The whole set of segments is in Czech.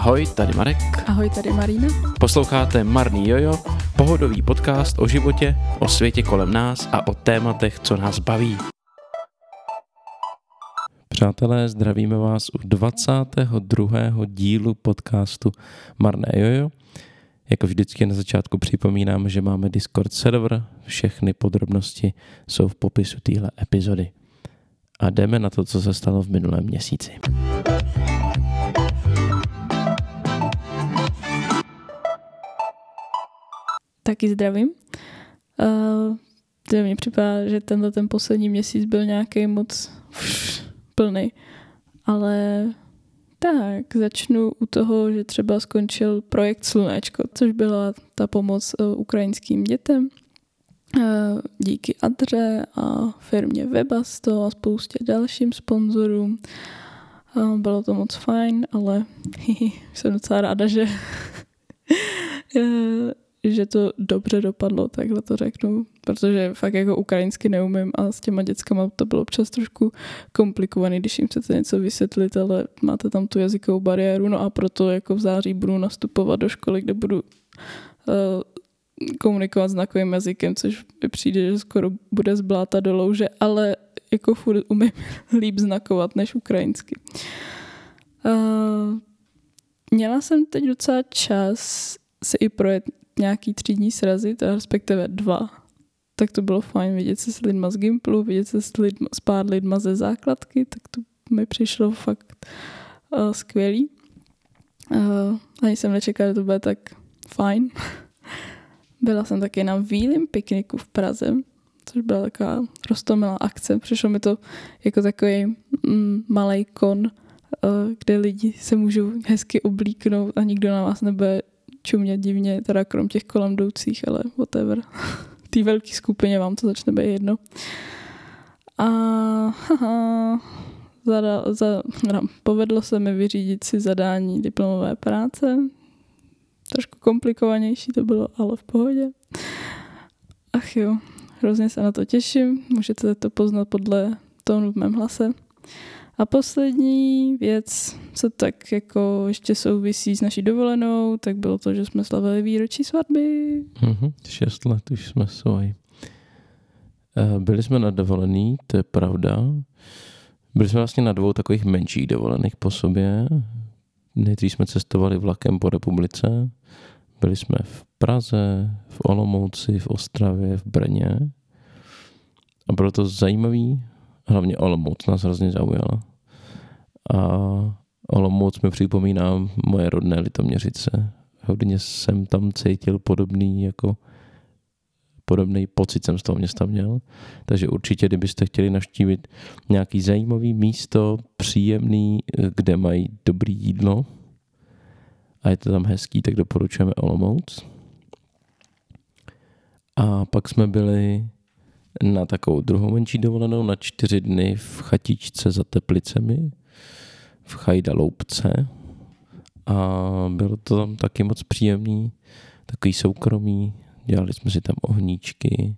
Ahoj, tady Marek. Ahoj, tady Marina. Posloucháte Marný Jojo, pohodový podcast o životě, o světě kolem nás a o tématech, co nás baví. Přátelé, zdravíme vás u 22. dílu podcastu Marné Jojo. Jako vždycky na začátku připomínám, že máme Discord server, všechny podrobnosti jsou v popisu téhle epizody. A jdeme na to, co se stalo v minulém měsíci. Taky zdravím. Uh, mně připadá, že tenhle ten poslední měsíc byl nějaký moc plný. Ale tak, začnu u toho, že třeba skončil projekt Slunečko, což byla ta pomoc uh, ukrajinským dětem. Uh, díky Adře a firmě Webasto a spoustě dalším sponzorům. Uh, bylo to moc fajn, ale jsem docela ráda, že že to dobře dopadlo, takhle to řeknu, protože fakt jako ukrajinsky neumím a s těma dětskama to bylo občas trošku komplikovaný, když jim chcete něco vysvětlit, ale máte tam tu jazykovou bariéru, no a proto jako v září budu nastupovat do školy, kde budu uh, komunikovat znakovým jazykem, což mi přijde, že skoro bude z bláta do louže, ale jako furt umím líp znakovat než ukrajinsky. Uh, měla jsem teď docela čas si i projet nějaký třídní srazy, to respektive dva, tak to bylo fajn vidět se s lidma z Gimplu, vidět se s, lidma, s pár lidma ze základky, tak to mi přišlo fakt uh, skvělý. Uh, ani jsem nečekala, že to bude tak fajn. Byla jsem taky na výlým pikniku v Praze, což byla taková rostomilá akce. Přišlo mi to jako takový mm, malý kon, uh, kde lidi se můžou hezky oblíknout a nikdo na vás nebude čumět divně, teda krom těch kolem jdoucích, ale whatever. Té velké skupině vám to začne být jedno. A haha, zada, za, no, povedlo se mi vyřídit si zadání diplomové práce. Trošku komplikovanější to bylo, ale v pohodě. Ach jo, hrozně se na to těším. Můžete to poznat podle tónu v mém hlase. A poslední věc, co tak jako ještě souvisí s naší dovolenou, tak bylo to, že jsme slavili výročí svatby. Mm-hmm, šest let už jsme svoji. Eh, byli jsme na dovolený, to je pravda. Byli jsme vlastně na dvou takových menších dovolených po sobě. Nejdřív jsme cestovali vlakem po republice. Byli jsme v Praze, v Olomouci, v Ostravě, v Brně. A bylo to zajímavý, hlavně Olomouc nás hrozně zaujala a Olomouc mi připomíná moje rodné Litoměřice. Hodně jsem tam cítil podobný jako podobný pocit jsem z toho města měl. Takže určitě, kdybyste chtěli navštívit nějaký zajímavý místo, příjemný, kde mají dobrý jídlo a je to tam hezký, tak doporučujeme Olomouc. A pak jsme byli na takovou druhou menší dovolenou na čtyři dny v chatičce za Teplicemi v Chajda Loupce a bylo to tam taky moc příjemný, takový soukromý, dělali jsme si tam ohníčky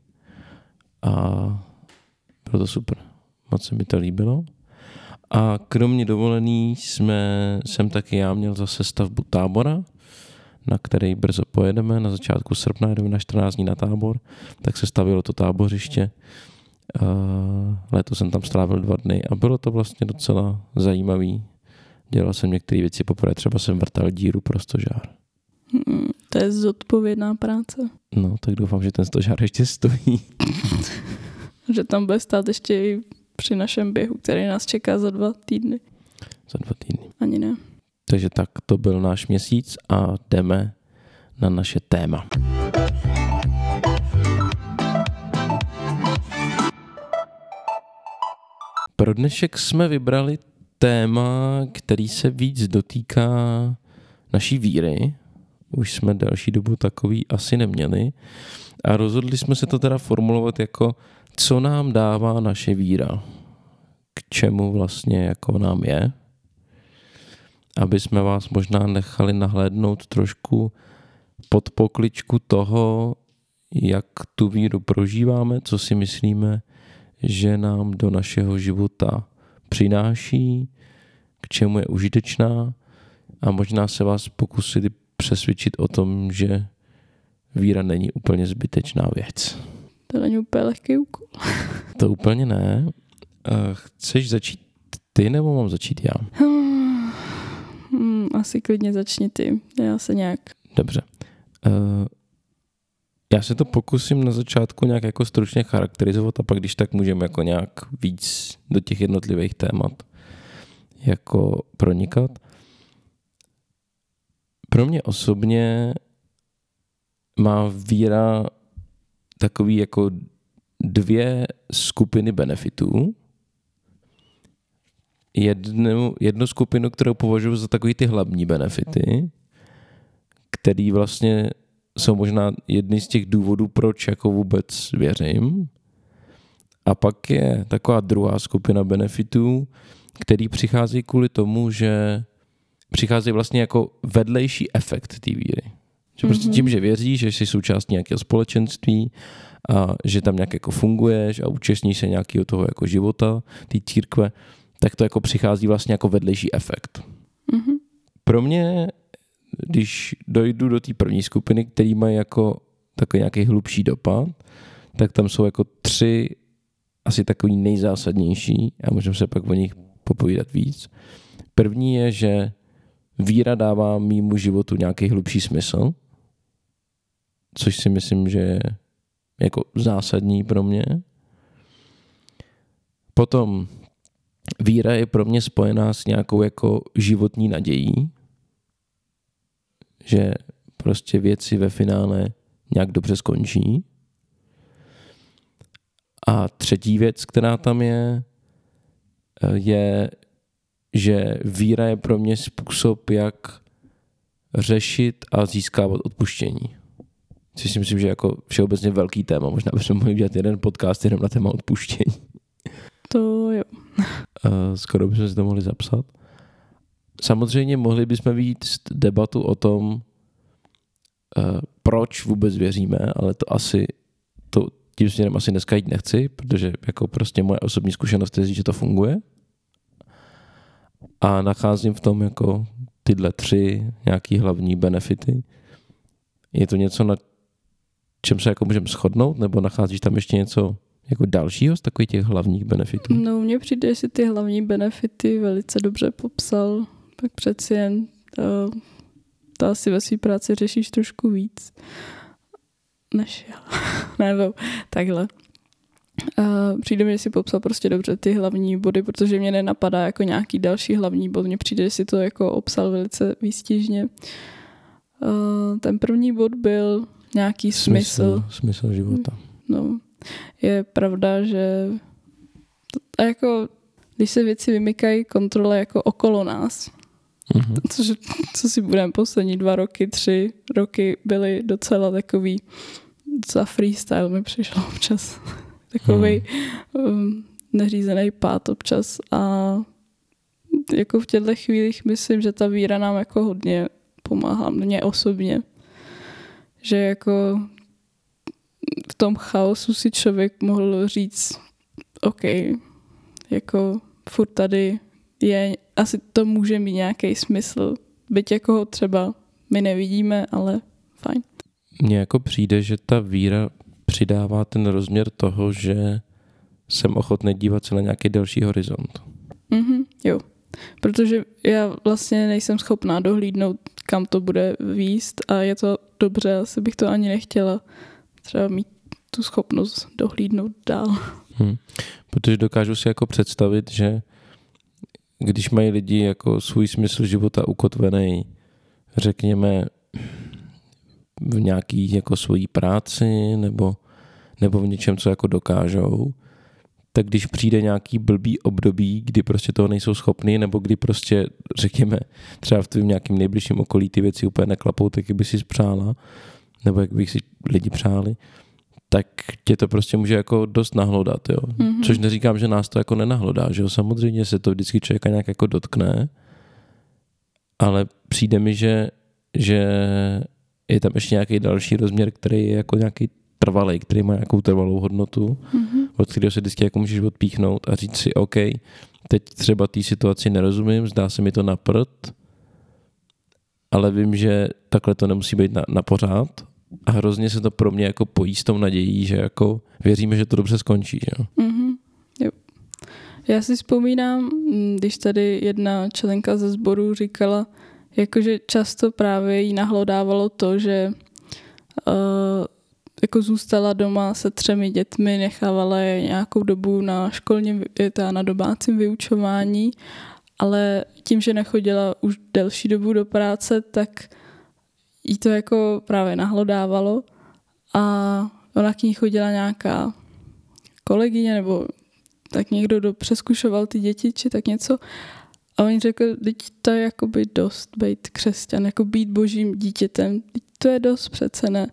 a bylo to super. Moc se mi to líbilo. A kromě dovolený jsme, jsem taky já měl zase stavbu tábora, na který brzo pojedeme. Na začátku srpna jdeme na 14 dní na tábor, tak se stavilo to tábořiště. Letos jsem tam strávil dva dny a bylo to vlastně docela zajímavý. Dělal jsem některé věci poprvé, třeba jsem vrtal díru pro stožár. Hmm, to je zodpovědná práce. No, tak doufám, že ten stožár ještě stojí. že tam bude stát ještě i při našem běhu, který nás čeká za dva týdny. Za dva týdny. Ani ne. Takže tak to byl náš měsíc a jdeme na naše téma. Pro dnešek jsme vybrali téma, který se víc dotýká naší víry. Už jsme další dobu takový asi neměli. A rozhodli jsme se to teda formulovat jako, co nám dává naše víra. K čemu vlastně jako nám je. Aby jsme vás možná nechali nahlédnout trošku pod pokličku toho, jak tu víru prožíváme, co si myslíme, že nám do našeho života přináší, k čemu je užitečná a možná se vás pokusit přesvědčit o tom, že víra není úplně zbytečná věc. To není úplně lehký úkol. To úplně ne. Chceš začít ty nebo mám začít já? Hmm, asi klidně začni ty. Já se nějak... Dobře. Já se to pokusím na začátku nějak jako stručně charakterizovat a pak když tak můžeme jako nějak víc do těch jednotlivých témat jako pronikat. Pro mě osobně má víra takový jako dvě skupiny benefitů. Jednu, jednu skupinu, kterou považuji za takový ty hlavní benefity, který vlastně jsou možná jedny z těch důvodů, proč jako vůbec věřím. A pak je taková druhá skupina benefitů, který přichází kvůli tomu, že přichází vlastně jako vedlejší efekt té víry. Že prostě mm-hmm. tím, že věříš, že jsi součást nějakého společenství a že tam nějak jako funguješ a účastníš se nějakého toho jako života, té církve, tak to jako přichází vlastně jako vedlejší efekt. Mm-hmm. Pro mě, když dojdu do té první skupiny, který mají jako takový nějaký hlubší dopad, tak tam jsou jako tři asi takový nejzásadnější a můžeme se pak o nich popovídat víc. První je, že víra dává mýmu životu nějaký hlubší smysl, což si myslím, že je jako zásadní pro mě. Potom víra je pro mě spojená s nějakou jako životní nadějí, že prostě věci ve finále nějak dobře skončí. A třetí věc, která tam je, je, že víra je pro mě způsob, jak řešit a získávat odpuštění. Což si myslím, že je jako všeobecně velký téma. Možná bychom mohli dělat jeden podcast jenom na téma odpuštění. To jo. Skoro bychom si to mohli zapsat. Samozřejmě mohli bychom víc debatu o tom, proč vůbec věříme, ale to asi to tím směrem asi dneska jít nechci, protože jako prostě moje osobní zkušenost je, že to funguje. A nacházím v tom jako tyhle tři nějaký hlavní benefity. Je to něco, na čem se jako můžeme shodnout, nebo nacházíš tam ještě něco jako dalšího z takových těch hlavních benefitů? No, mně přijde, že ty hlavní benefity velice dobře popsal, tak přeci jen to, to asi ve své práci řešíš trošku víc než já. nebo takhle. Uh, přijde mi, že si popsal prostě dobře ty hlavní body, protože mě nenapadá jako nějaký další hlavní bod. Mně přijde, že si to jako obsal velice výstižně. Uh, ten první bod byl nějaký smysl. Smysl, smysl života. No, je pravda, že to, a jako, když se věci vymykají kontrole jako okolo nás, mm-hmm. což, co si budeme poslední dva roky, tři roky byly docela takový za freestyle mi přišlo občas. Takový hmm. um, neřízený pát občas a jako v těchto chvílích myslím, že ta víra nám jako hodně pomáhá, mě osobně že jako v tom chaosu si člověk mohl říct, OK, jako furt tady je, asi to může mít nějaký smysl, byť jako ho třeba my nevidíme, ale fajn. Mně jako přijde, že ta víra přidává ten rozměr toho, že jsem ochotný dívat se na nějaký další horizont. Mm-hmm, jo, protože já vlastně nejsem schopná dohlídnout, kam to bude výst a je to dobře, asi bych to ani nechtěla třeba mít tu schopnost dohlídnout dál. Hmm. Protože dokážu si jako představit, že když mají lidi jako svůj smysl života ukotvený, řekněme, v nějaký jako svojí práci nebo, nebo v něčem, co jako dokážou, tak když přijde nějaký blbý období, kdy prostě toho nejsou schopni, nebo kdy prostě, řekněme, třeba v tvém nějakým nejbližším okolí ty věci úplně neklapou, tak jak by si přála, nebo jak bych si lidi přáli, tak tě to prostě může jako dost nahlodat, jo. Mm-hmm. Což neříkám, že nás to jako nenahlodá, že jo. Samozřejmě se to vždycky člověka nějak jako dotkne, ale přijde mi, že, že je tam ještě nějaký další rozměr, který je jako nějaký trvalý, který má nějakou trvalou hodnotu, mm-hmm. od kterého se vždycky jako můžeš odpíchnout a říct si, OK, teď třeba té situaci nerozumím, zdá se mi to na prd, ale vím, že takhle to nemusí být na, na pořád a hrozně se to pro mě jako pojí s tou nadějí, že jako věříme, že to dobře skončí. Že? Mm-hmm. Jo. Já si vzpomínám, mm, když tady jedna členka ze sboru říkala, jakože často právě jí nahlodávalo to, že uh, jako zůstala doma se třemi dětmi, nechávala je nějakou dobu na školním, na domácím vyučování, ale tím, že nechodila už delší dobu do práce, tak jí to jako právě nahlodávalo a ona k ní chodila nějaká kolegyně nebo tak někdo, kdo přeskušoval ty děti, či tak něco. A oni řekl, teď to je jako by dost být křesťan, jako být božím dítětem, teď to je dost přece ne.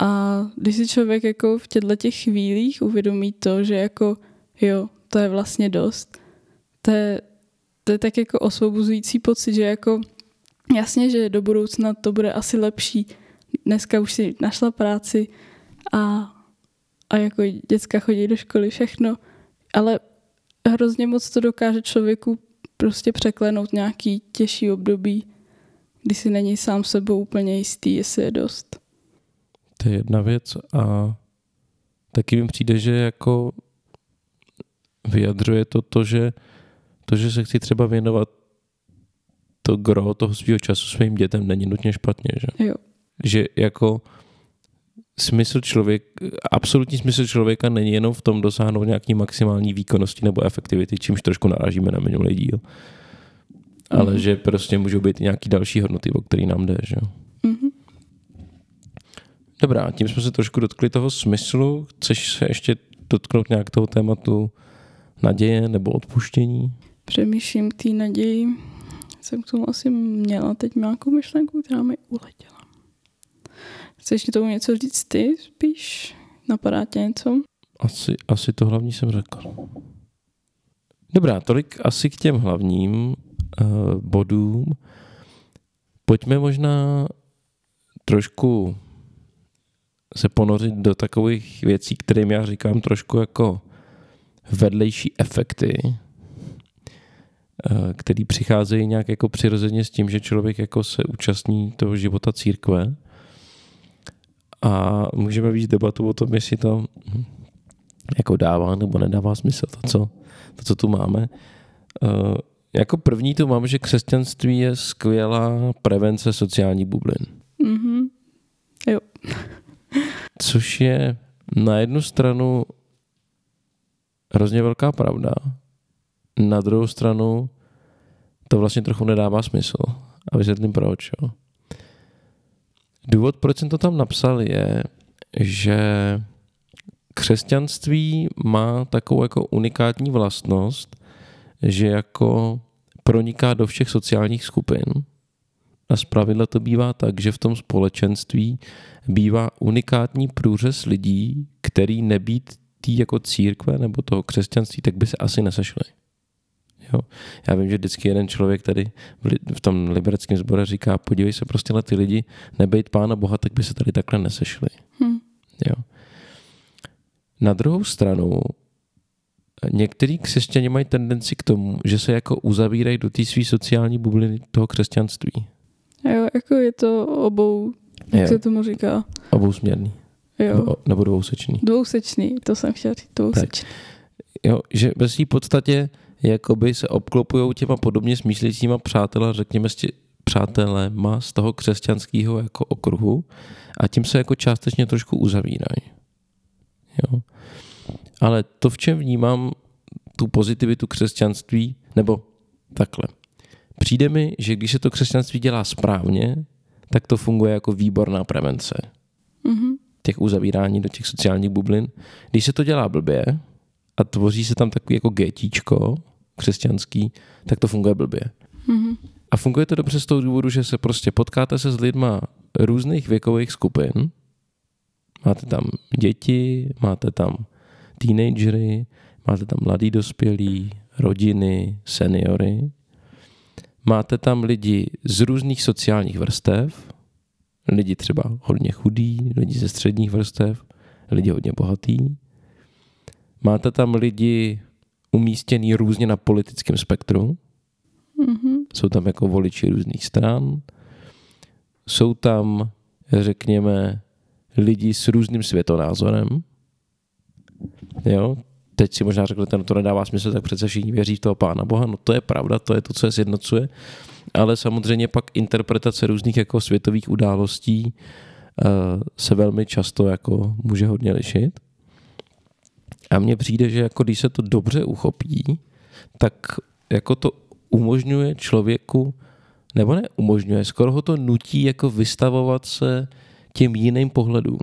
A když si člověk jako v těchto těch chvílích uvědomí to, že jako jo, to je vlastně dost, to je, to je tak jako osvobozující pocit, že jako jasně, že do budoucna to bude asi lepší. Dneska už si našla práci a, a jako děcka chodí do školy, všechno, ale hrozně moc to dokáže člověku prostě překlenout nějaký těžší období, kdy si není sám sebou úplně jistý, jestli je dost. To je jedna věc a taky mi přijde, že jako vyjadřuje to to, že to, že se chci třeba věnovat to gro toho svého času svým dětem není nutně špatně, že? Jo. Že jako smysl člověk, absolutní smysl člověka není jenom v tom dosáhnout nějaký maximální výkonnosti nebo efektivity, čímž trošku narážíme na minulý díl. Ale mm-hmm. že prostě můžou být nějaký další hodnoty, o který nám jde, že? Mm-hmm. Dobrá, tím jsme se trošku dotkli toho smyslu. Chceš se ještě dotknout nějak toho tématu naděje nebo odpuštění? Přemýšlím k té naději. Jsem k tomu asi měla teď nějakou myšlenku, která mi uletěla. Chceš tomu něco říct ty spíš? Napadá tě něco? Asi, asi to hlavní jsem řekl. Dobrá, tolik asi k těm hlavním uh, bodům. Pojďme možná trošku se ponořit do takových věcí, kterým já říkám trošku jako vedlejší efekty, který přicházejí nějak jako přirozeně s tím, že člověk jako se účastní toho života církve a můžeme víc debatu o tom, jestli to jako dává nebo nedává smysl to, co, to, co tu máme. Uh, jako první tu mám, že křesťanství je skvělá prevence sociální bublin. Mm-hmm. Jo. Což je na jednu stranu hrozně velká pravda. Na druhou stranu to vlastně trochu nedává smysl. A vysvětlím proč. Jo. Důvod, proč jsem to tam napsal, je, že křesťanství má takovou jako unikátní vlastnost, že jako proniká do všech sociálních skupin a zpravidla to bývá tak, že v tom společenství bývá unikátní průřez lidí, který nebýt tý jako církve nebo toho křesťanství, tak by se asi nesešli. Jo? Já vím, že vždycky jeden člověk tady v tom libereckém sboru říká, podívej se prostě na ty lidi, nebejt pána Boha, tak by se tady takhle nesešli. Hmm. Jo? Na druhou stranu, některý křesťani mají tendenci k tomu, že se jako uzavírají do té své sociální bubliny toho křesťanství. Jo, jako je to obou, jak jo. se tomu říká? Obou směrný. Jo. Nebo, nebo dvousečný. Dvousečný, to jsem chtěl říct, dvousečný. Tak. Jo, že ve své podstatě jakoby se obklopují těma podobně smýšlejícíma přátela, řekněme si přátelema z toho křesťanského jako okruhu a tím se jako částečně trošku uzavírají. Jo. Ale to, v čem vnímám tu pozitivitu křesťanství, nebo takhle. Přijde mi, že když se to křesťanství dělá správně, tak to funguje jako výborná prevence. Mm-hmm. Těch uzavírání do těch sociálních bublin. Když se to dělá blbě a tvoří se tam takový jako getíčko křesťanský, tak to funguje blbě. Mm-hmm. A funguje to dobře z toho důvodu, že se prostě potkáte se s lidma různých věkových skupin. Máte tam děti, máte tam teenagery, máte tam mladý dospělí, rodiny, seniory. Máte tam lidi z různých sociálních vrstev, lidi třeba hodně chudí, lidi ze středních vrstev, lidi hodně bohatý. Máte tam lidi umístěný různě na politickém spektru. Mm-hmm. Jsou tam jako voliči různých stran. jsou tam, řekněme, lidi s různým světonázorem. Jo, teď si možná řekli, no to nedává smysl, tak přece všichni věří v toho Pána Boha. No to je pravda, to je to, co je sjednocuje. Ale samozřejmě pak interpretace různých jako světových událostí uh, se velmi často jako může hodně lišit. A mně přijde, že jako když se to dobře uchopí, tak jako to umožňuje člověku, nebo ne umožňuje, skoro ho to nutí jako vystavovat se těm jiným pohledům.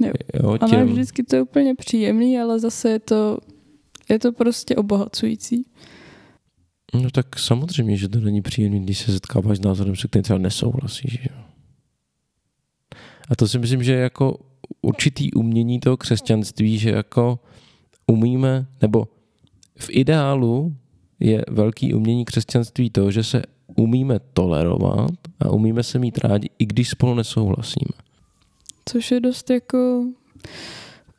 Jo. Jo, těm... Ale vždycky to je úplně příjemný, ale zase je to, je to prostě obohacující. No tak samozřejmě, že to není příjemný, když se setkáváš s názorem, se kterým třeba nesouhlasíš. Jo. A to si myslím, že je jako určitý umění toho křesťanství, že jako umíme, nebo v ideálu je velký umění křesťanství to, že se umíme tolerovat a umíme se mít rádi, i když spolu nesouhlasíme. Což je dost jako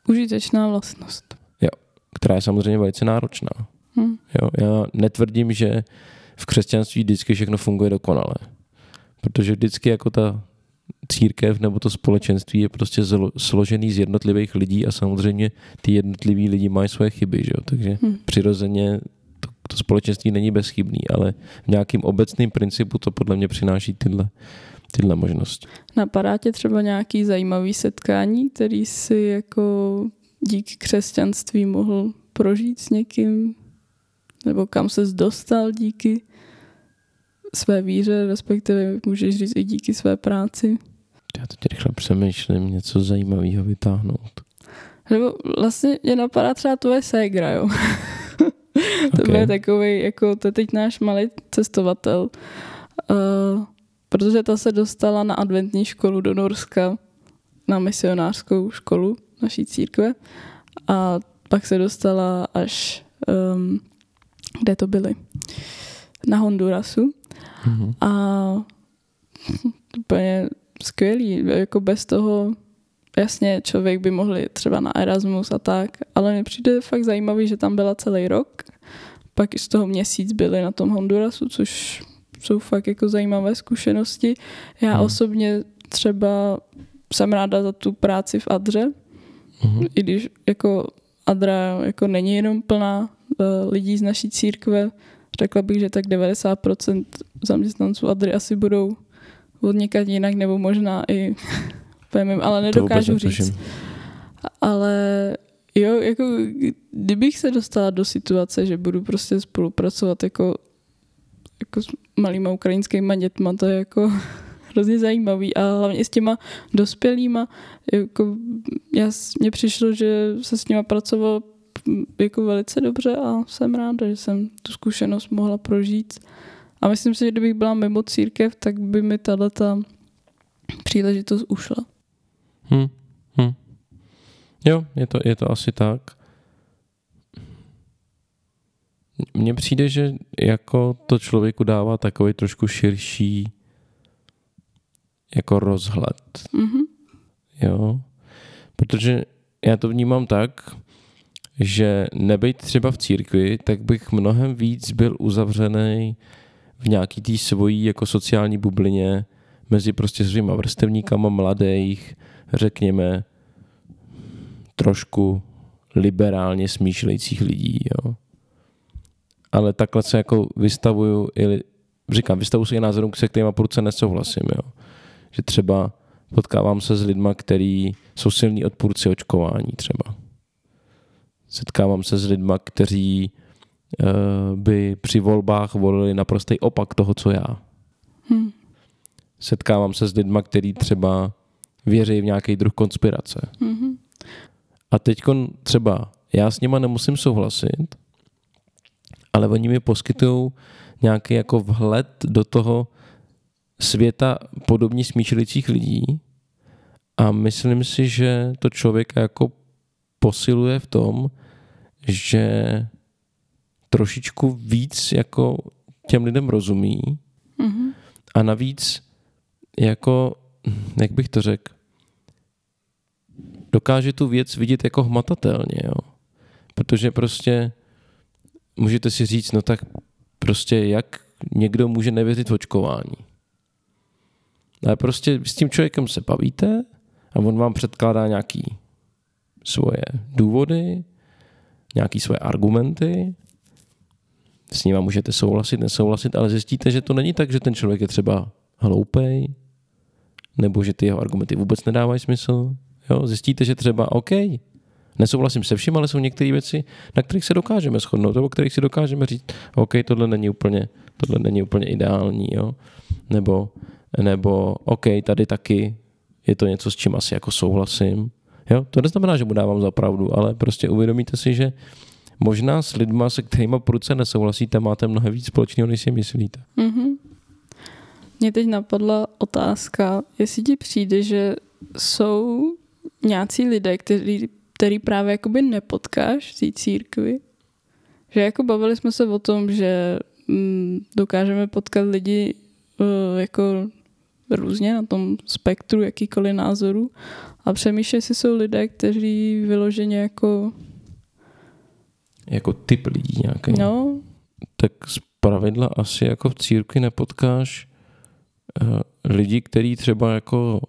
užitečná vlastnost. Jo, která je samozřejmě velice náročná. Hmm. Jo, já netvrdím, že v křesťanství vždycky všechno funguje dokonale. Protože vždycky jako ta církev nebo to společenství je prostě složený z jednotlivých lidí a samozřejmě ty jednotliví lidi mají svoje chyby, že jo? takže hmm. přirozeně to, to společenství není bezchybný, ale v nějakým obecným principu to podle mě přináší tyhle, tyhle možnosti. Napadá tě třeba nějaký zajímavý setkání, který si jako díky křesťanství mohl prožít s někým? Nebo kam ses dostal díky své víře, respektive můžeš říct i díky své práci? Já teď rychle přemýšlím něco zajímavého vytáhnout. Nebo vlastně mě napadá třeba tvoje ségra, jo. to okay. bude takový, jako to je teď náš malý cestovatel. Uh, protože ta se dostala na adventní školu do Norska, na misionářskou školu naší církve a pak se dostala až, um, kde to byly, na Hondurasu. Mm-hmm. A úplně skvělý, jako bez toho jasně člověk by mohl jít třeba na Erasmus a tak, ale mi přijde fakt zajímavý, že tam byla celý rok, pak i z toho měsíc byli na tom Hondurasu, což jsou fakt jako zajímavé zkušenosti. Já hmm. osobně třeba jsem ráda za tu práci v Adře, hmm. i když jako Adra jako není jenom plná uh, lidí z naší církve, řekla bych, že tak 90% zaměstnanců Adry asi budou od někať jinak, nebo možná i povím, ale nedokážu říct. Ale jo, jako kdybych se dostala do situace, že budu prostě spolupracovat jako, jako s malýma ukrajinskýma dětma, to je jako hrozně zajímavý a hlavně i s těma dospělýma, jako já, mně přišlo, že se s nima pracoval jako velice dobře a jsem ráda, že jsem tu zkušenost mohla prožít. A myslím si, že kdybych byla mimo církev, tak by mi tato příležitost ušla. Hmm. Hmm. Jo, je to, je to asi tak. Mně přijde, že jako to člověku dává takový trošku širší jako rozhled. Mm-hmm. Jo. Protože já to vnímám tak, že nebejt třeba v církvi, tak bych mnohem víc byl uzavřený v nějaký té svojí jako sociální bublině mezi prostě svýma vrstevníkama mladých, řekněme, trošku liberálně smýšlejících lidí, jo. Ale takhle se jako vystavuju, říkám, vystavuju se i názorům, se kterými prudce nesouhlasím, jo. Že třeba potkávám se s lidma, kteří jsou silní odpůrci očkování třeba. Setkávám se s lidma, kteří by při volbách volili naprostý opak toho, co já. Hmm. Setkávám se s lidma, kteří třeba věří v nějaký druh konspirace. Mm-hmm. A teď třeba já s nima nemusím souhlasit, ale oni mi poskytují nějaký jako vhled do toho světa podobně smýšlejících lidí a myslím si, že to člověka jako posiluje v tom, že trošičku víc jako těm lidem rozumí mm-hmm. a navíc jako, jak bych to řekl, dokáže tu věc vidět jako hmatatelně, jo. Protože prostě můžete si říct, no tak prostě jak někdo může nevěřit v očkování. Ale prostě s tím člověkem se bavíte a on vám předkládá nějaký svoje důvody, nějaký svoje argumenty, s ním můžete souhlasit, nesouhlasit, ale zjistíte, že to není tak, že ten člověk je třeba hloupej, nebo že ty jeho argumenty vůbec nedávají smysl. Jo? Zjistíte, že třeba OK, nesouhlasím se vším, ale jsou některé věci, na kterých se dokážeme shodnout, nebo kterých si dokážeme říct, OK, tohle není úplně, tohle není úplně ideální, jo? Nebo, nebo OK, tady taky je to něco, s čím asi jako souhlasím. Jo? To neznamená, že mu dávám za pravdu, ale prostě uvědomíte si, že možná s lidma, se kterými prudce nesouhlasíte, máte mnohem víc společného, než si myslíte. Mm-hmm. Mě teď napadla otázka, jestli ti přijde, že jsou nějací lidé, kteří, který právě jakoby nepotkáš v té církvi. Že jako bavili jsme se o tom, že mm, dokážeme potkat lidi uh, jako různě na tom spektru jakýkoliv názoru a přemýšlím, jestli jsou lidé, kteří vyloženě jako Jako typ lidí nějaký. no, Tak z pravidla asi jako v církvi nepotkáš uh, lidi, kteří třeba jako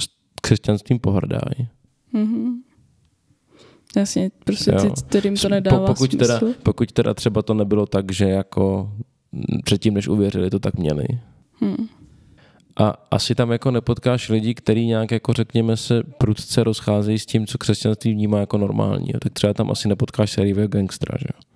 s křesťanstvím pohrdají. mhm. Jasně, prostě Jo. ty, kterým to nedává Po- pokud, smysl. teda, pokud teda třeba to nebylo tak, že jako předtím, než uvěřili, to tak měli. Hm. A asi tam jako nepotkáš lidi, kteří nějak jako řekněme se prudce rozcházejí s tím, co křesťanství vnímá jako normální. Tak třeba tam asi nepotkáš sériového gangstra, že? jo.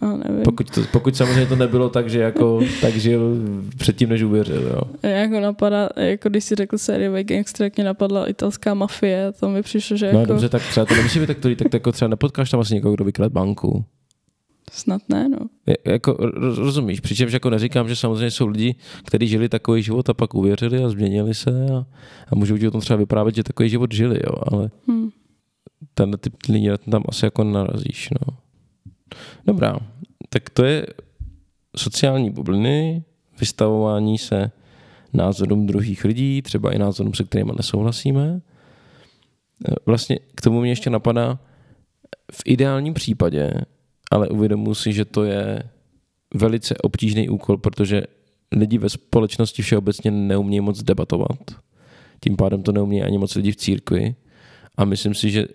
A nevím. Pokud, to, pokud samozřejmě to nebylo tak, že jako tak žil předtím, než uvěřil. Jo. Jako napadá, jako když si řekl sériový gangster, jak mě napadla italská mafie, to mi přišlo, že No jako dobře, tak třeba to nemusí být tak, tak jako třeba nepotkáš tam asi někoho, kdo vykrát banku. Snad ne, no. Je, jako, roz- rozumíš, přičemž jako neříkám, že samozřejmě jsou lidi, kteří žili takový život a pak uvěřili a změnili se a, a můžou ti o tom třeba vyprávět, že takový život žili, jo, ale Hm. tenhle typ lidí tam asi jako narazíš, no. Dobrá, tak to je sociální bubliny, vystavování se názorům druhých lidí, třeba i názorům, se kterými nesouhlasíme. E, Vlastně k tomu mě ještě napadá, v ideálním případě, ale uvědomuji si, že to je velice obtížný úkol, protože lidi ve společnosti všeobecně neumějí moc debatovat. Tím pádem to neumějí ani moc lidi v církvi. A myslím si, že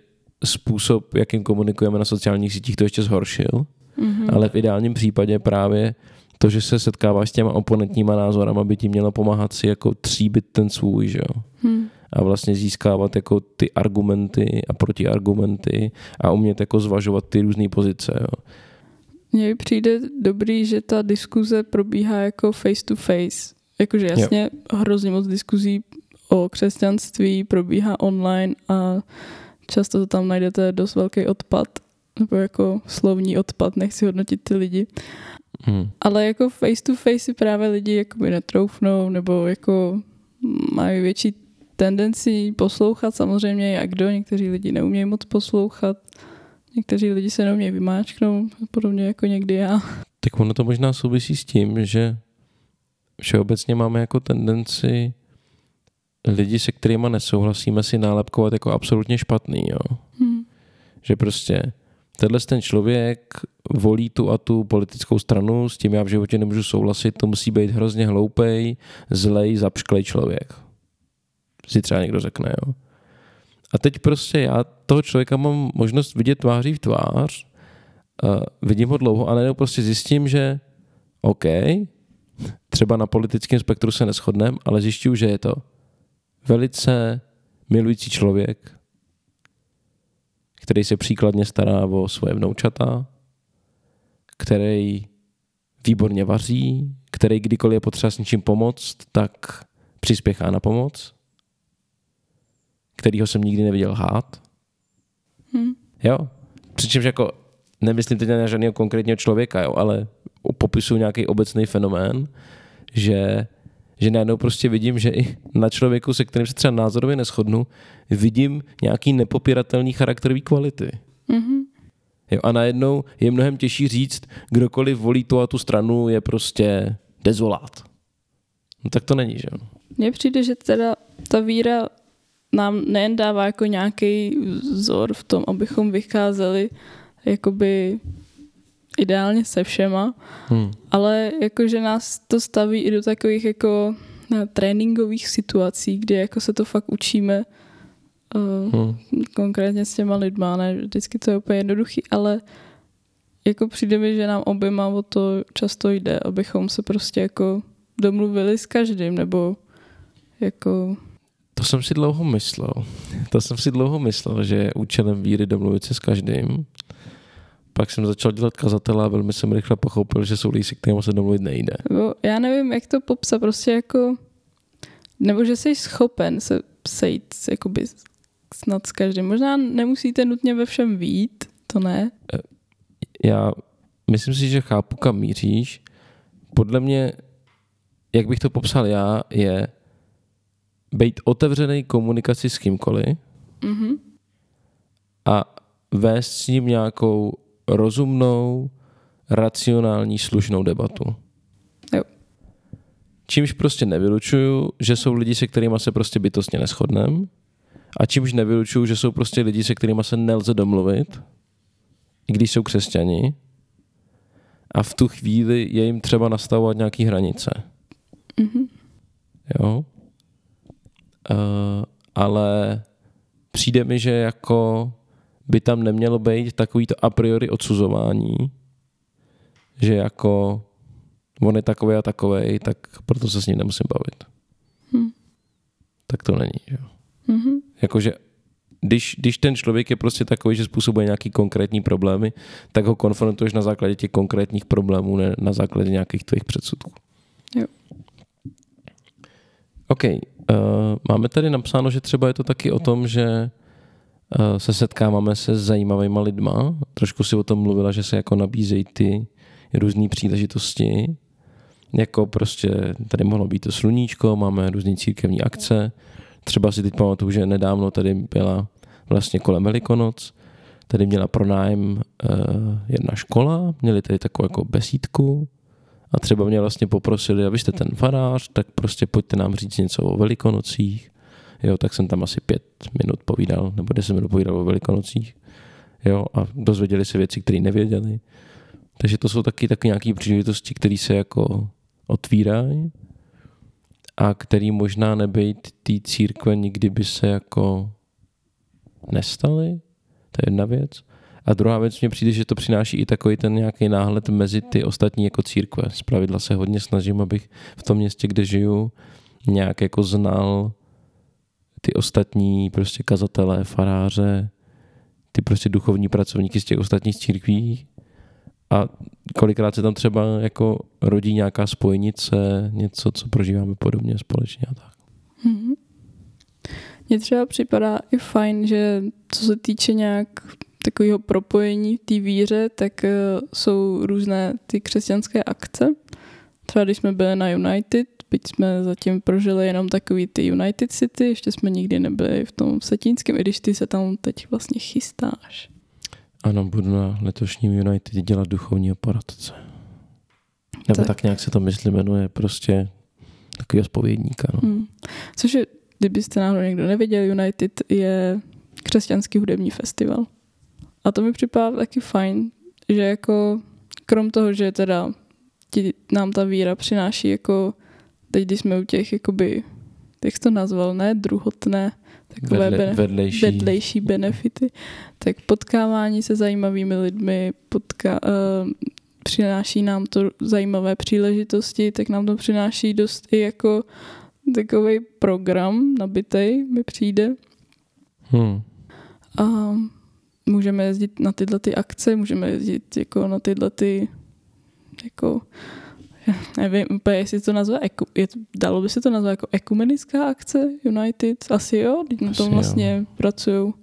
způsob, jakým komunikujeme na sociálních sítích, to ještě zhoršil. Mhm. Ale v ideálním případě právě to, že se setkáváš s těma oponentníma názorama, by ti mělo pomáhat si jako tříbit ten svůj, že jo. Hm. A vlastně získávat jako ty argumenty a protiargumenty a umět jako zvažovat ty různé pozice, jo. Mně přijde dobrý, že ta diskuze probíhá jako face to face. Jakože jasně hrozně moc diskuzí o křesťanství probíhá online a často to tam najdete dost velký odpad, nebo jako slovní odpad, nechci hodnotit ty lidi. Hmm. Ale jako face to face si právě lidi jakoby netroufnou, nebo jako mají větší tendenci poslouchat samozřejmě jak kdo, někteří lidi neumějí moc poslouchat, někteří lidi se neumějí vymáčknout, podobně jako někdy já. Tak ono to možná souvisí s tím, že všeobecně máme jako tendenci lidi, se kterými nesouhlasíme, si nálepkovat jako absolutně špatný, jo. Hm. Že prostě tenhle ten člověk volí tu a tu politickou stranu, s tím já v životě nemůžu souhlasit, to musí být hrozně hloupej, zlej, zapšklej člověk. Si třeba někdo řekne, jo. A teď prostě já toho člověka mám možnost vidět tváří v tvář, uh, vidím ho dlouho a najednou prostě zjistím, že OK, třeba na politickém spektru se neschodneme, ale zjišťuju, že je to velice milující člověk, který se příkladně stará o svoje vnoučata, který výborně vaří, který kdykoliv je potřeba s něčím pomoct, tak přispěchá na pomoc, kterýho jsem nikdy neviděl hát. Hm. Jo? Přičemž jako nemyslím teď na žádného konkrétního člověka, jo, ale popisuju nějaký obecný fenomén, že, že najednou prostě vidím, že i na člověku, se kterým se třeba názorově neschodnu, vidím nějaký nepopiratelný charakterový kvality. Mhm. Jo, a najednou je mnohem těžší říct, kdokoliv volí tu a tu stranu, je prostě dezolát. No tak to není, že jo? Mně přijde, že teda ta víra nám nejen dává jako nějaký vzor v tom, abychom vycházeli jakoby ideálně se všema, Hmm. ale jakože nás to staví i do takových jako na tréninkových situacích, kdy jako se to fakt učíme uh, hmm. konkrétně s těma lidma, ne vždycky to je úplně jednoduchý, ale jako přijde mi, že nám oběma o to často jde, abychom se prostě jako domluvili s každým, nebo jako... To jsem si dlouho myslel. To jsem si dlouho myslel, že je účelem víry domluvit se s každým. Pak jsem začal dělat kazatele a velmi jsem rychle pochopil, že jsou lidi, se kterými se domluvit nejde. No, já nevím, jak to popsat, prostě jako... Nebo že jsi schopen se sejít jakoby snad s každým. Možná nemusíte nutně ve všem vít, to ne. Eh, já myslím si, že chápu, kam míříš. Podle mě, jak bych to popsal já, je být otevřený komunikaci s kýmkoliv mm-hmm. a vést s ním nějakou rozumnou, racionální, slušnou debatu. Jo. Čímž prostě nevylučuju, že jsou lidi, se kterými se prostě bytostně neschodnem a čímž nevylučuju, že jsou prostě lidi, se kterými se nelze domluvit, i když jsou křesťani a v tu chvíli je jim třeba nastavovat nějaké hranice. Mm-hmm. Jo? Uh, ale přijde mi, že jako by tam nemělo být takovýto a priori odsuzování, že jako on je takový a takový, tak proto se s ním nemusím bavit. Hmm. Tak to není, že jo. Mm-hmm. Jakože když, když ten člověk je prostě takový, že způsobuje nějaký konkrétní problémy, tak ho konfrontuješ na základě těch konkrétních problémů, ne na základě nějakých tvých předsudků. Jo. OK. Uh, máme tady napsáno, že třeba je to taky o tom, že uh, se setkáváme se zajímavými lidma. Trošku si o tom mluvila, že se jako nabízejí ty různé příležitosti. Jako prostě tady mohlo být to sluníčko, máme různé církevní akce. Třeba si teď pamatuju, že nedávno tady byla vlastně kolem Velikonoc. Tady měla pronájem uh, jedna škola, měli tady takovou jako besídku a třeba mě vlastně poprosili, abyste ten farář, tak prostě pojďte nám říct něco o Velikonocích. Jo, tak jsem tam asi pět minut povídal, nebo deset minut povídal o Velikonocích. Jo, a dozvěděli se věci, které nevěděli. Takže to jsou taky, taky nějaké příležitosti, které se jako otvírají a který možná nebejt té církve nikdy by se jako nestaly. To je jedna věc. A druhá věc mně přijde, že to přináší i takový ten nějaký náhled mezi ty ostatní jako církve. Z pravidla se hodně snažím, abych v tom městě, kde žiju, nějak jako znal ty ostatní prostě kazatelé, faráře, ty prostě duchovní pracovníky z těch ostatních církví a kolikrát se tam třeba jako rodí nějaká spojnice, něco, co prožíváme podobně společně a tak. Mm-hmm. Mně třeba připadá i fajn, že co se týče nějak takového propojení v té víře, tak uh, jsou různé ty křesťanské akce. Třeba když jsme byli na United, byť jsme zatím prožili jenom takový ty United City, ještě jsme nikdy nebyli v tom Setínském, i když ty se tam teď vlastně chystáš. Ano, budu na letošním United dělat duchovního poradce. Nebo tak, tak nějak se to myslím jmenuje, prostě takový spovědníka. No. Hmm. Což je, kdybyste náhodou někdo nevěděl, United je křesťanský hudební festival. A to mi připadá taky fajn, že jako krom toho, že teda ti, nám ta víra přináší jako teď, když jsme u těch jakoby, jak jsi to nazval, ne druhotné, takové Vedle, benef- vedlejší. vedlejší benefity, tak potkávání se zajímavými lidmi, potká, uh, přináší nám to zajímavé příležitosti, tak nám to přináší dost i jako takový program nabitej mi přijde. Hmm. A můžeme jezdit na tyhle ty akce, můžeme jezdit jako na tyhle ty jako nevím úplně, jestli to nazve, je, dalo by se to nazvat jako ekumenická akce United? Asi jo, když na tom vlastně pracují.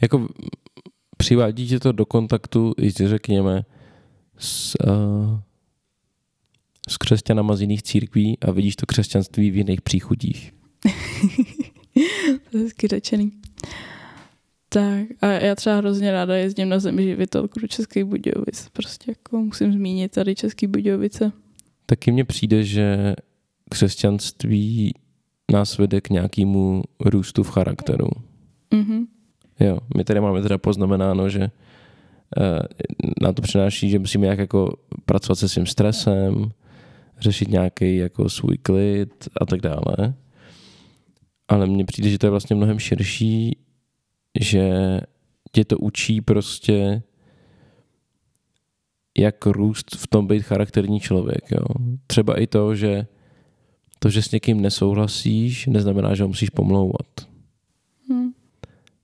Jako přivádí tě to do kontaktu, řekněme, s, uh, s křesťanama z jiných církví a vidíš to křesťanství v jiných příchutích. to je hezky řečený. Tak a já třeba hrozně ráda jezdím na zemi živitelku do Českých Budějovic. Prostě jako musím zmínit tady Český Budějovice. Taky mně přijde, že křesťanství nás vede k nějakému růstu v charakteru. Mm-hmm. Jo, my tady máme teda poznamenáno, že uh, nám to přináší, že musíme jak jako pracovat se svým stresem, řešit nějaký jako svůj klid a tak dále. Ale mně přijde, že to je vlastně mnohem širší, že tě to učí prostě jak růst v tom být charakterní člověk. Jo. Třeba i to, že to, že s někým nesouhlasíš, neznamená, že ho musíš pomlouvat. Hmm.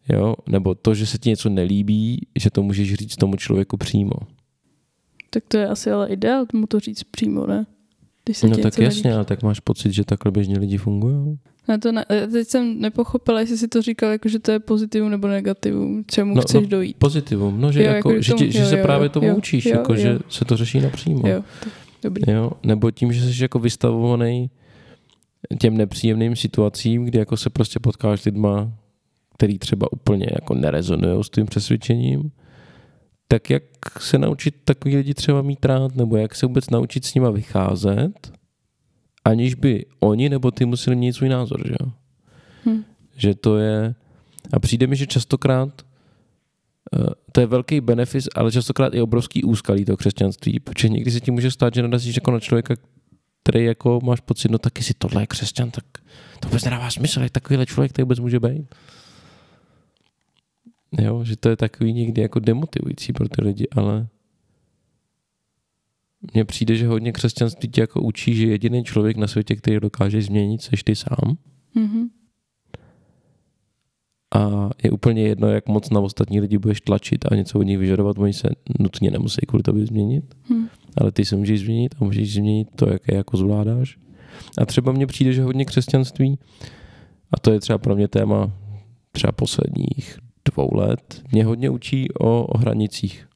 Jo? Nebo to, že se ti něco nelíbí, že to můžeš říct tomu člověku přímo. Tak to je asi ale ideál mu to říct přímo, ne? Když se no tak jasně, ale tak máš pocit, že takhle běžně lidi fungují? Ne, to ne, teď jsem nepochopila, jestli si to říkal, jako, že to je pozitivum nebo negativum, čemu no, chceš no, dojít. Pozitivum, no, že, jo, jako, jako že, tomu, že jo, se jo, právě tomu jo, učíš, jo, jako, jo. že se to řeší napřímo. Jo, dobrý. Jo, nebo tím, že jsi jako vystavovaný těm nepříjemným situacím, kdy jako se prostě potkáš lidma, který třeba úplně jako nerezonují s tím přesvědčením, tak jak se naučit takový lidi třeba mít rád, nebo jak se vůbec naučit s nima vycházet, aniž by oni nebo ty museli mít svůj názor, že jo? Hmm. Že to je... A přijde mi, že častokrát uh, to je velký benefit, ale častokrát i obrovský úskalí toho křesťanství, protože někdy se ti může stát, že narazíš jako na člověka, který jako máš pocit, no taky si tohle je křesťan, tak to vůbec nedává smysl, jak takovýhle člověk tady vůbec může být. Jo, že to je takový někdy jako demotivující pro ty lidi, ale mně přijde, že hodně křesťanství tě jako učí, že jediný člověk na světě, který dokáže změnit, seš ty sám. Mm-hmm. A je úplně jedno, jak moc na ostatní lidi budeš tlačit a něco od nich vyžadovat, oni se nutně nemusí kvůli tobě změnit. Mm. Ale ty se můžeš změnit a můžeš změnit to, jaké jako zvládáš. A třeba mně přijde, že hodně křesťanství, a to je třeba pro mě téma třeba posledních dvou let, mě hodně učí o, o hranicích.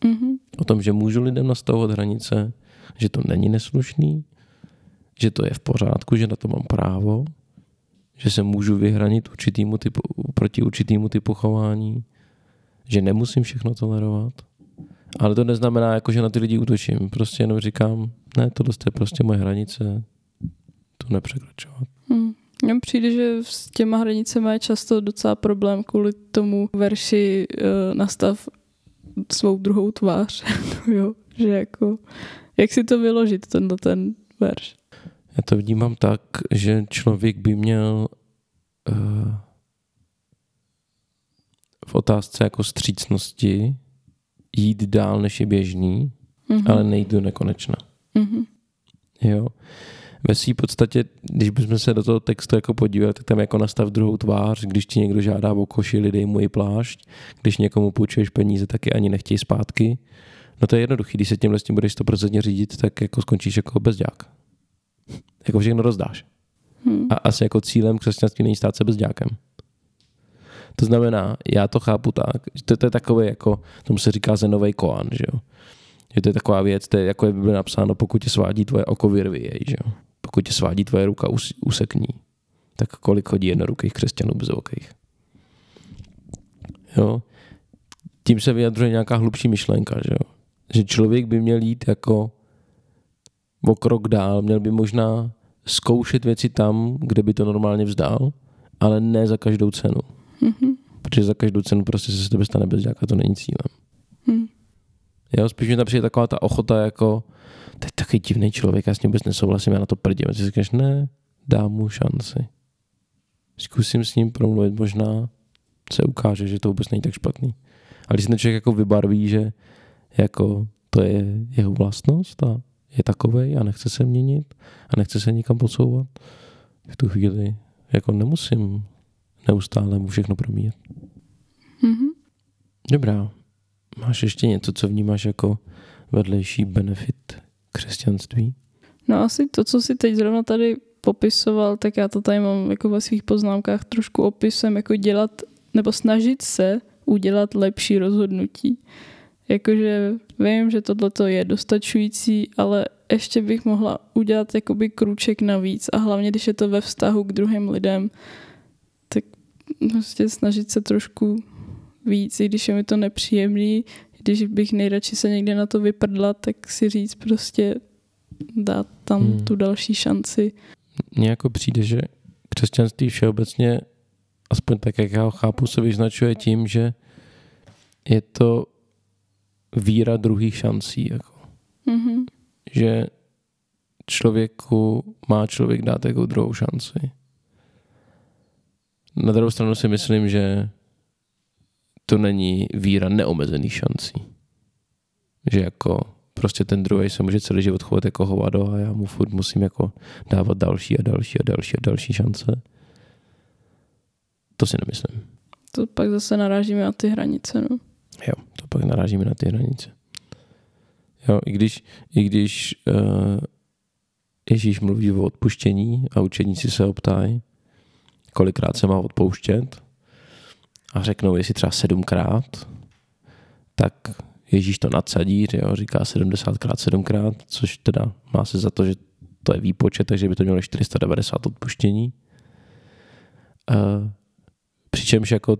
Mm-hmm. O tom, že můžu lidem nastavovat hranice, že to není neslušný, že to je v pořádku, že na to mám právo, že se můžu vyhranit určitýmu typu, proti určitýmu typu chování, že nemusím všechno tolerovat. Ale to neznamená, jako, že na ty lidi útočím. Prostě jenom říkám, ne, tohle je prostě moje hranice, to nepřekračovat. Hmm. Mně přijde, že s těma hranicemi je často docela problém kvůli tomu verši uh, nastav svou druhou tvář. jo, že jako, jak si to vyložit, tenhle ten verš? Já to vnímám tak, že člověk by měl uh, v otázce jako střícnosti jít dál, než je běžný, mm-hmm. ale nejdu nekonečna. Mm-hmm. Jo. Ve své podstatě, když bychom se do toho textu jako podívali, tak tam jako nastav druhou tvář, když ti někdo žádá o košili, dej mu i plášť, když někomu půjčuješ peníze, taky ani nechtějí zpátky. No to je jednoduchý, když se tímhle s tím budeš 100% řídit, tak jako skončíš jako bezďák. jako všechno rozdáš. Hmm. A asi jako cílem křesťanství není stát se bezďákem. To znamená, já to chápu tak, že to, to je takové jako, tomu se říká zenový koan, že jo. Že to je taková věc, to je, jako je bylo napsáno, pokud tě svádí tvoje oko, vyrvi jej, že jo. Pokud tě svádí tvoje ruka, usekní. Tak kolik chodí jednorukých křesťanů okých. Jo. Tím se vyjadřuje nějaká hlubší myšlenka, že jo. Že člověk by měl jít jako o krok dál, měl by možná zkoušet věci tam, kde by to normálně vzdál, ale ne za každou cenu. Mm-hmm. Protože za každou cenu prostě se z tebe stane bezďák a to není cílem. Mm. Jo, spíš mi tam přijde taková ta ochota jako, to je takový divný člověk, já s ním vůbec nesouhlasím, já na to prdím. A ty říkáš, ne, dám mu šanci. Zkusím s ním promluvit, možná se ukáže, že to vůbec není tak špatný. Ale když se ten člověk jako vybarví, že jako to je jeho vlastnost a je takovej a nechce se měnit a nechce se nikam posouvat, v tu chvíli jako nemusím neustále mu všechno promíjet. Mm-hmm. Dobrá. Máš ještě něco, co vnímáš jako vedlejší benefit křesťanství? No asi to, co si teď zrovna tady popisoval, tak já to tady mám jako ve svých poznámkách trošku opisem, jako dělat nebo snažit se udělat lepší rozhodnutí. Jakože vím, že tohle je dostačující, ale ještě bych mohla udělat jakoby krůček navíc a hlavně, když je to ve vztahu k druhým lidem, tak prostě snažit se trošku víc, i když je mi to nepříjemný, když bych nejradši se někde na to vyprdla, tak si říct prostě dát tam hmm. tu další šanci. Mně jako přijde, že křesťanství všeobecně, aspoň tak, jak já ho chápu, se vyznačuje tím, že je to víra druhých šancí. Jako. Mm-hmm. Že člověku má člověk dát jako druhou šanci. Na druhou stranu si myslím, že to není víra neomezených šancí. Že jako prostě ten druhý se může celý život chovat jako hovado a já mu furt musím jako dávat další a další a další a další šance. To si nemyslím. To pak zase narážíme na ty hranice, no. Jo, to pak narážíme na ty hranice. Jo, i když, i když uh, Ježíš mluví o odpuštění a učeníci se ho ptají, kolikrát se má odpouštět a řeknou, jestli třeba sedmkrát, tak Ježíš to nadsadí, jo, říká 70krát sedmkrát, což teda má se za to, že to je výpočet, takže by to mělo 490 odpuštění. Uh, přičemž jako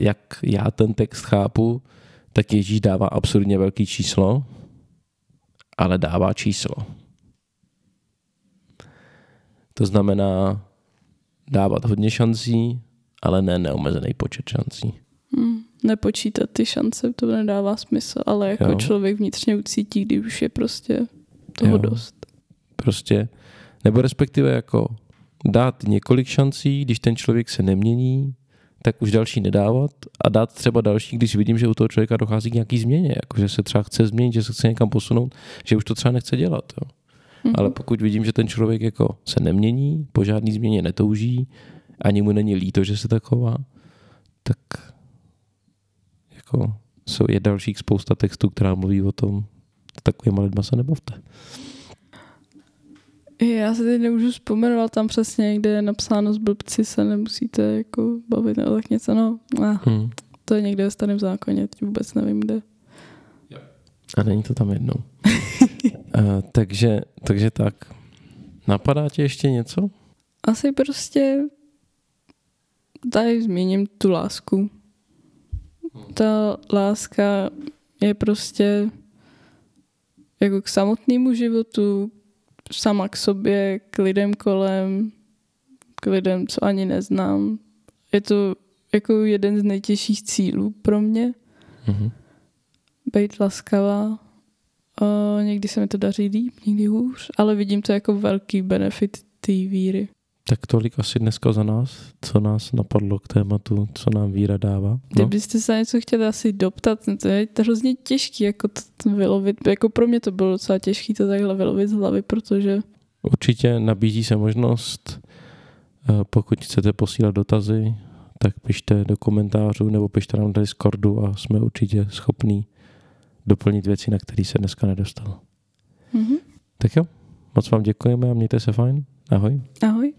jak já ten text chápu, tak Ježíš dává absurdně velký číslo, ale dává číslo. To znamená dávat hodně šancí, ale ne neomezený počet šancí. Hmm, nepočítat ty šance, to nedává smysl, ale jako jo. člověk vnitřně ucítí, když už je prostě toho jo. dost. Prostě, nebo respektive jako dát několik šancí, když ten člověk se nemění, tak už další nedávat a dát třeba další, když vidím, že u toho člověka dochází k nějaký změně, jako že se třeba chce změnit, že se chce někam posunout, že už to třeba nechce dělat. Jo. Mm-hmm. Ale pokud vidím, že ten člověk jako se nemění, po žádný změně netouží, ani mu není líto, že se tak chová, tak jako jsou je dalších spousta textů, která mluví o tom, takovýma lidma se nebavte. Já se teď nemůžu vzpomenout, tam přesně někde je napsáno z blbci se nemusíte jako bavit nebo tak něco, no. A, hmm. To je někde ve starém zákoně, teď vůbec nevím kde. A není to tam jednou. uh, takže, takže tak. Napadá ti ještě něco? Asi prostě tady zmíním tu lásku. Ta láska je prostě jako k samotnému životu, sama k sobě, k lidem kolem, k lidem, co ani neznám. Je to jako jeden z nejtěžších cílů pro mě. Mm-hmm. Být laskavá. O, někdy se mi to daří líp, někdy hůř, ale vidím to jako velký benefit té víry. Tak tolik asi dneska za nás, co nás napadlo k tématu, co nám víra dává. No? Kdybyste se něco chtěli asi doptat, to je hrozně těžký jako to vylovit. Jako pro mě to bylo docela těžké to takhle vylovit z hlavy, protože... Určitě nabízí se možnost, eh, pokud chcete posílat dotazy, tak pište do komentářů nebo pište nám do Discordu a jsme určitě schopní doplnit věci, na které se dneska nedostalo. Mm-hmm. Tak jo, moc vám děkujeme a mějte se fajn. Ahoj. Ahoj.